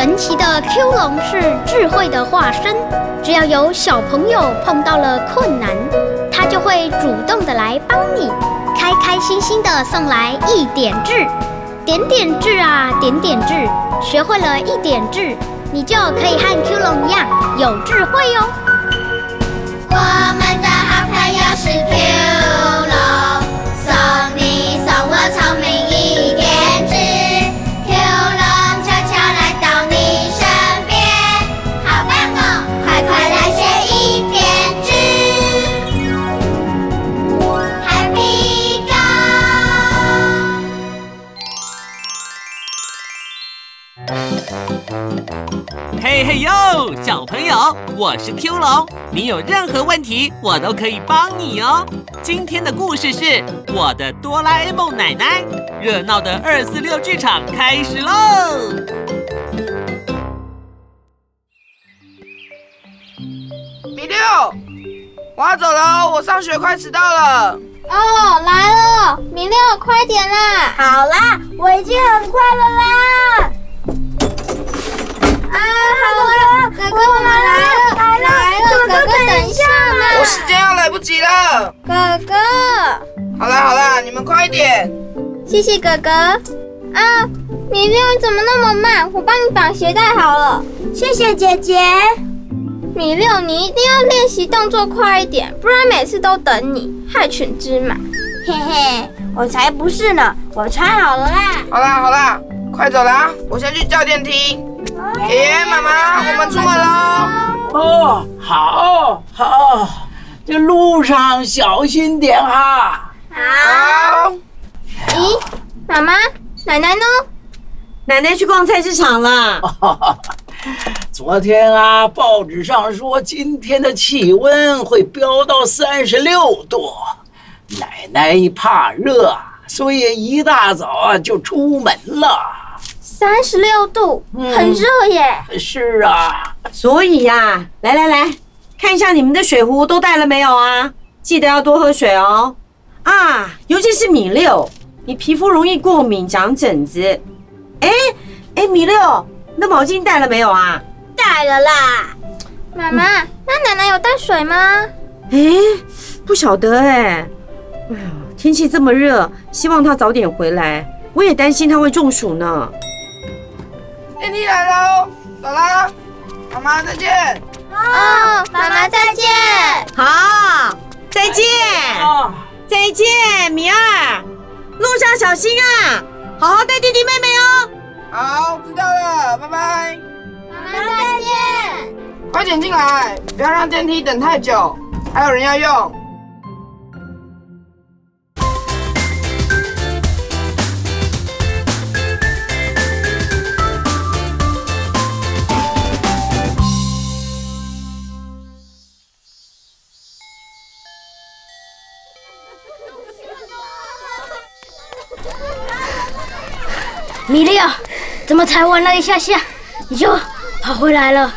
神奇的 Q 龙是智慧的化身，只要有小朋友碰到了困难，它就会主动的来帮你，开开心心的送来一点智，点点智啊，点点智，学会了一点智，你就可以和 Q 龙一样有智慧哦。我们嘿嘿呦，小朋友，我是 Q 龙，你有任何问题，我都可以帮你哦。今天的故事是我的哆啦 A 梦奶奶，热闹的二四六剧场开始喽！米六，我要走了，我上学快迟到了。哦，来了，米六，快点啦！好啦，我已经很快了啦。啊，好了，哥哥，我们来了，来了来了，哥哥等一下我时间要来不及了。哥哥，好啦好啦，你们快一点。谢谢哥哥。啊，米六，你怎么那么慢？我帮你绑鞋带好了。谢谢姐姐。米六，你一定要练习动作快一点，不然每次都等你，害群之马。嘿嘿，我才不是呢，我穿好了啦。好啦好啦，快走啦，我先去叫电梯。爷爷妈妈，我们出门喽。哦，好，好，这路上小心点哈。好。咦，妈妈，奶奶呢？奶奶去逛菜市场了。昨天啊，报纸上说今天的气温会飙到三十六度，奶奶怕热，所以一大早啊就出门了。三十六度，很热耶。是啊，所以呀、来来来，看一下你们的水壶都带了没有啊？记得要多喝水哦。啊，尤其是米六，你皮肤容易过敏、长疹子。哎哎，米六，那毛巾带了没有啊？带了啦。妈妈，那奶奶有带水吗？哎，不晓得哎。哎呀，天气这么热，希望她早点回来。我也担心她会中暑呢。电梯来喽，走啦，妈妈再见。哦，妈妈再见。好，再见，啊，再见，米二，路上小心啊，好好带弟弟妹妹哦。好，知道了，拜拜。妈妈再见。快点进来，不要让电梯等太久，还有人要用。米莉亚，怎么才玩了一下下，你就跑回来了？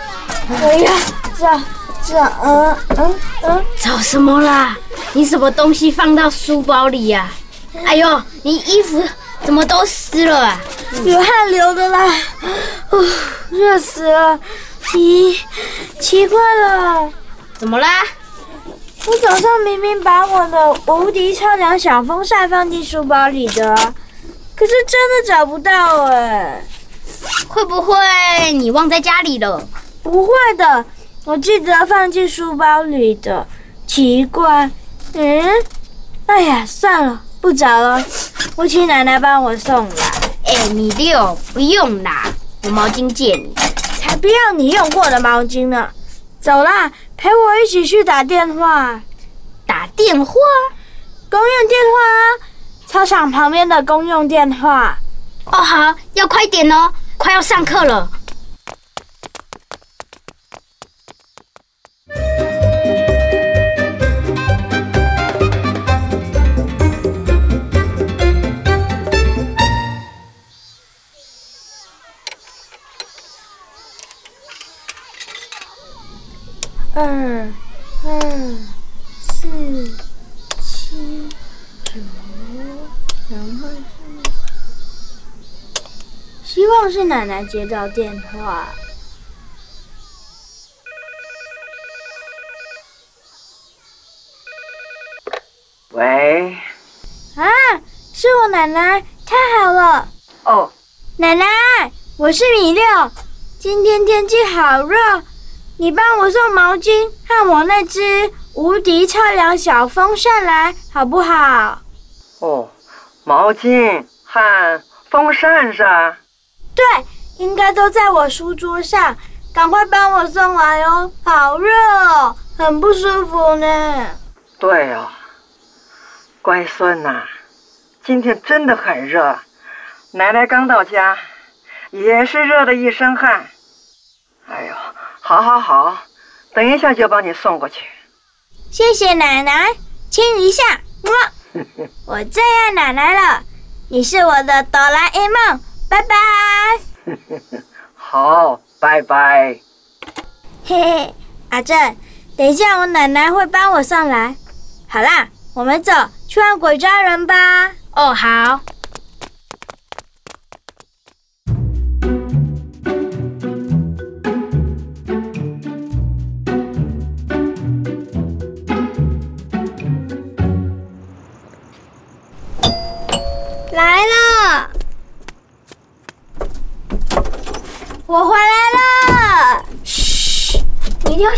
哎呀，找找，嗯嗯嗯，找什么啦？你什么东西放到书包里呀、哎呦，你衣服怎么都湿了啊？有汗流的啦。哦，热死了。咦，奇怪了，怎么啦？我早上明明把我的无敌超强小风扇放进书包里的，可是真的找不到哎。会不会你忘在家里了？不会的，我记得放进书包里的。奇怪，嗯，哎呀，算了，不找了，我请奶奶帮我送来。哎，米六，不用啦，我毛巾借你。才不要你用过的毛巾呢！走啦，陪我一起去打电话。打电话？公用电话啊，操场旁边的公用电话。哦，好，要快点哦，快要上课了。二二四七九，然后是奶奶接到电话。喂，啊，是我奶奶，太好了！哦，奶奶，我是米六。今天天气好热，你帮我送毛巾和我那只无敌超凉小风扇来，好不好？哦，毛巾和风扇是？对，应该都在我书桌上，赶快帮我送来哦！好热哦，很不舒服呢。对哦，乖孙呐，今天真的很热，奶奶刚到家，也是热的一身汗。哎呦，好好好，等一下就帮你送过去。谢谢奶奶，亲一下，么，我最爱奶奶了，你是我的哆啦 A 梦，拜拜。好，拜拜。嘿嘿，阿正，等一下我奶奶会帮我上来。好啦，我们走去看鬼抓人吧。哦，好。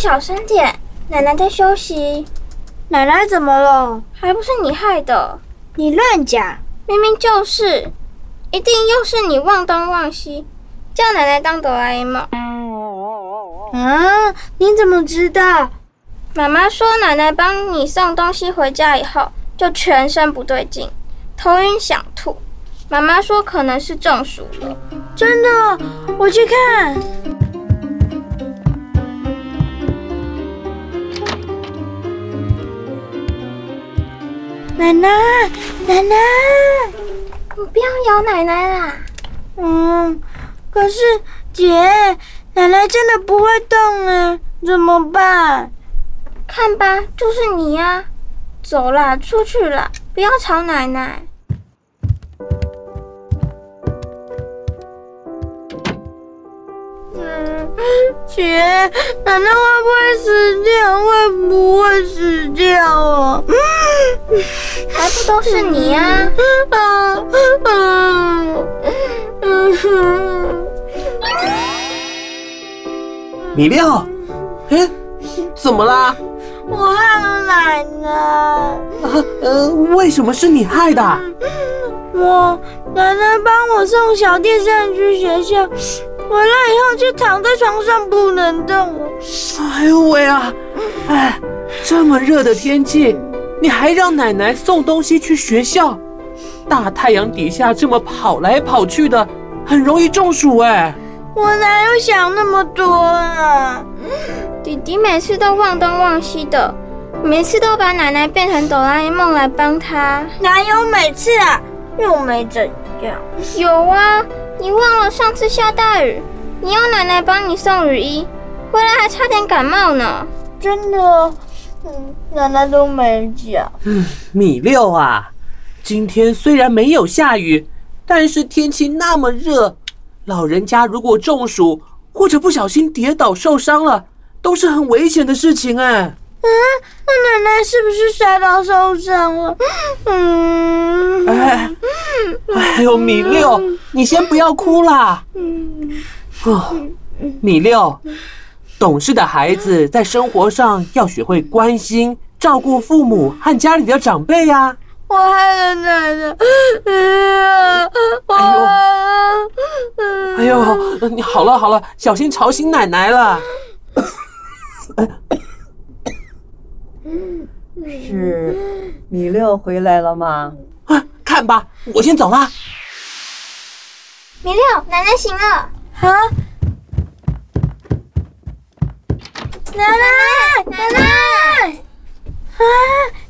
小声点，奶奶在休息。奶奶怎么了？还不是你害的，你乱讲！明明就是，一定又是你忘东忘西，叫奶奶当哆啦 A 梦。啊，你怎么知道？妈妈说奶奶帮你送东西回家以后，就全身不对劲，头晕想吐。妈妈说可能是中暑了。真的，我去看。奶奶，奶奶，你不要咬奶奶啦！嗯，可是姐，奶奶真的不会动哎，怎么办？看吧，就是你呀、走啦，出去啦，不要吵奶奶。嗯，姐，奶奶会不会死掉？会不会死掉啊？还不都是你呀、啊嗯嗯米六，哎，怎么啦？我害了奶奶。啊，呃，为什么是你害的？我奶奶帮我送小电扇去学校，回来以后就躺在床上不能动。哎呦喂啊！哎，这么热的天气，你还让奶奶送东西去学校？大太阳底下这么跑来跑去的，很容易中暑哎。我哪有想那么多啊？弟弟每次都忘东忘西的，每次都把奶奶变成哆啦 A 梦来帮他。哪有每次啊？又没怎样。有啊，你忘了上次下大雨，你要奶奶帮你送雨衣，回来还差点感冒呢。真的，嗯，奶奶都没讲。米六啊，今天虽然没有下雨，但是天气那么热，老人家如果中暑或者不小心跌倒受伤了，都是很危险的事情哎。嗯，那奶奶是不是摔倒受伤了？嗯，哎，哎呦，米六，你先不要哭啦。哦，米六，懂事的孩子在生活上要学会关心、照顾父母和家里的长辈呀、我害了奶奶。嗯，我哎呦，你好了好了，小心吵醒奶奶了。是米六回来了吗？啊，看吧，我先走了。米六，奶奶醒了。啊！奶奶，奶奶！啊，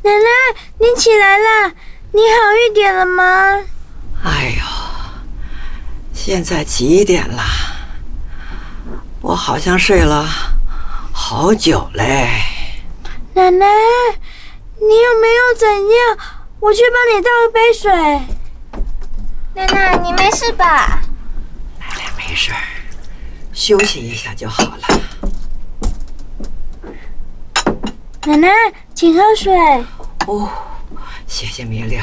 奶奶，你起来了，你好一点了吗？哎呦，现在几点了？我好像睡了好久嘞。奶奶，你有没有怎样？我去帮你倒一杯水。奶奶，你没事吧？奶奶没事，休息一下就好了。奶奶，请喝水。哦，谢谢米六。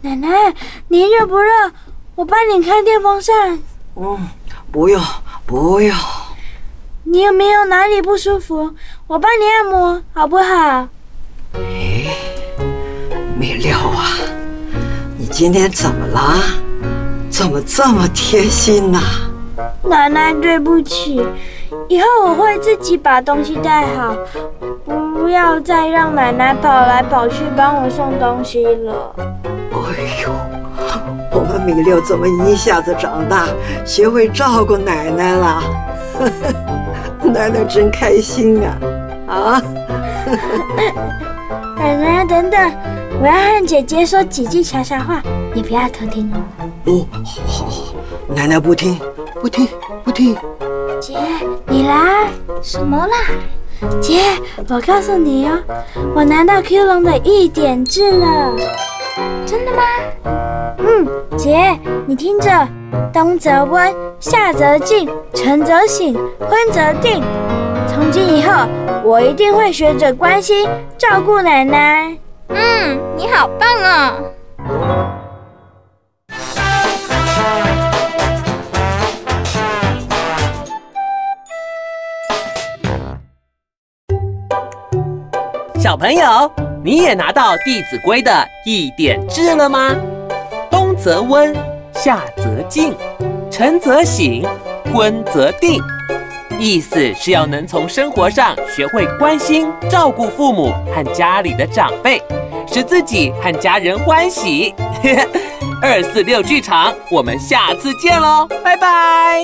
奶奶，您热不热？我帮你开电风扇。嗯，不用，不用。你有没有哪里不舒服？我帮你按摩，好不好？哎，米六啊，你今天怎么了？怎么这么贴心呢、奶奶，对不起，以后我会自己把东西带好，不要再让奶奶跑来跑去帮我送东西了。哎呦，我们米六怎么一下子长大，学会照顾奶奶了？奶奶真开心啊！啊，奶奶，等等，我要和姐姐说几句悄悄话，你不要偷听哦。哦，好好好，奶奶不听，不听，不听。姐，你来。什么啦？姐，我告诉你哦，我拿到 Q 龙的一点制了。真的吗？嗯，姐，你听着，冬则温，夏则静，晨则省，昏则定。从今以后，我一定会学着关心、照顾奶奶。嗯，你好棒哦！朋友，你也拿到《弟子规》的一点制了吗？冬则温，夏则静，晨则省，昏则定。意思是要能从生活上学会关心、照顾父母和家里的长辈，使自己和家人欢喜。二四六剧场，我们下次见喽，拜拜。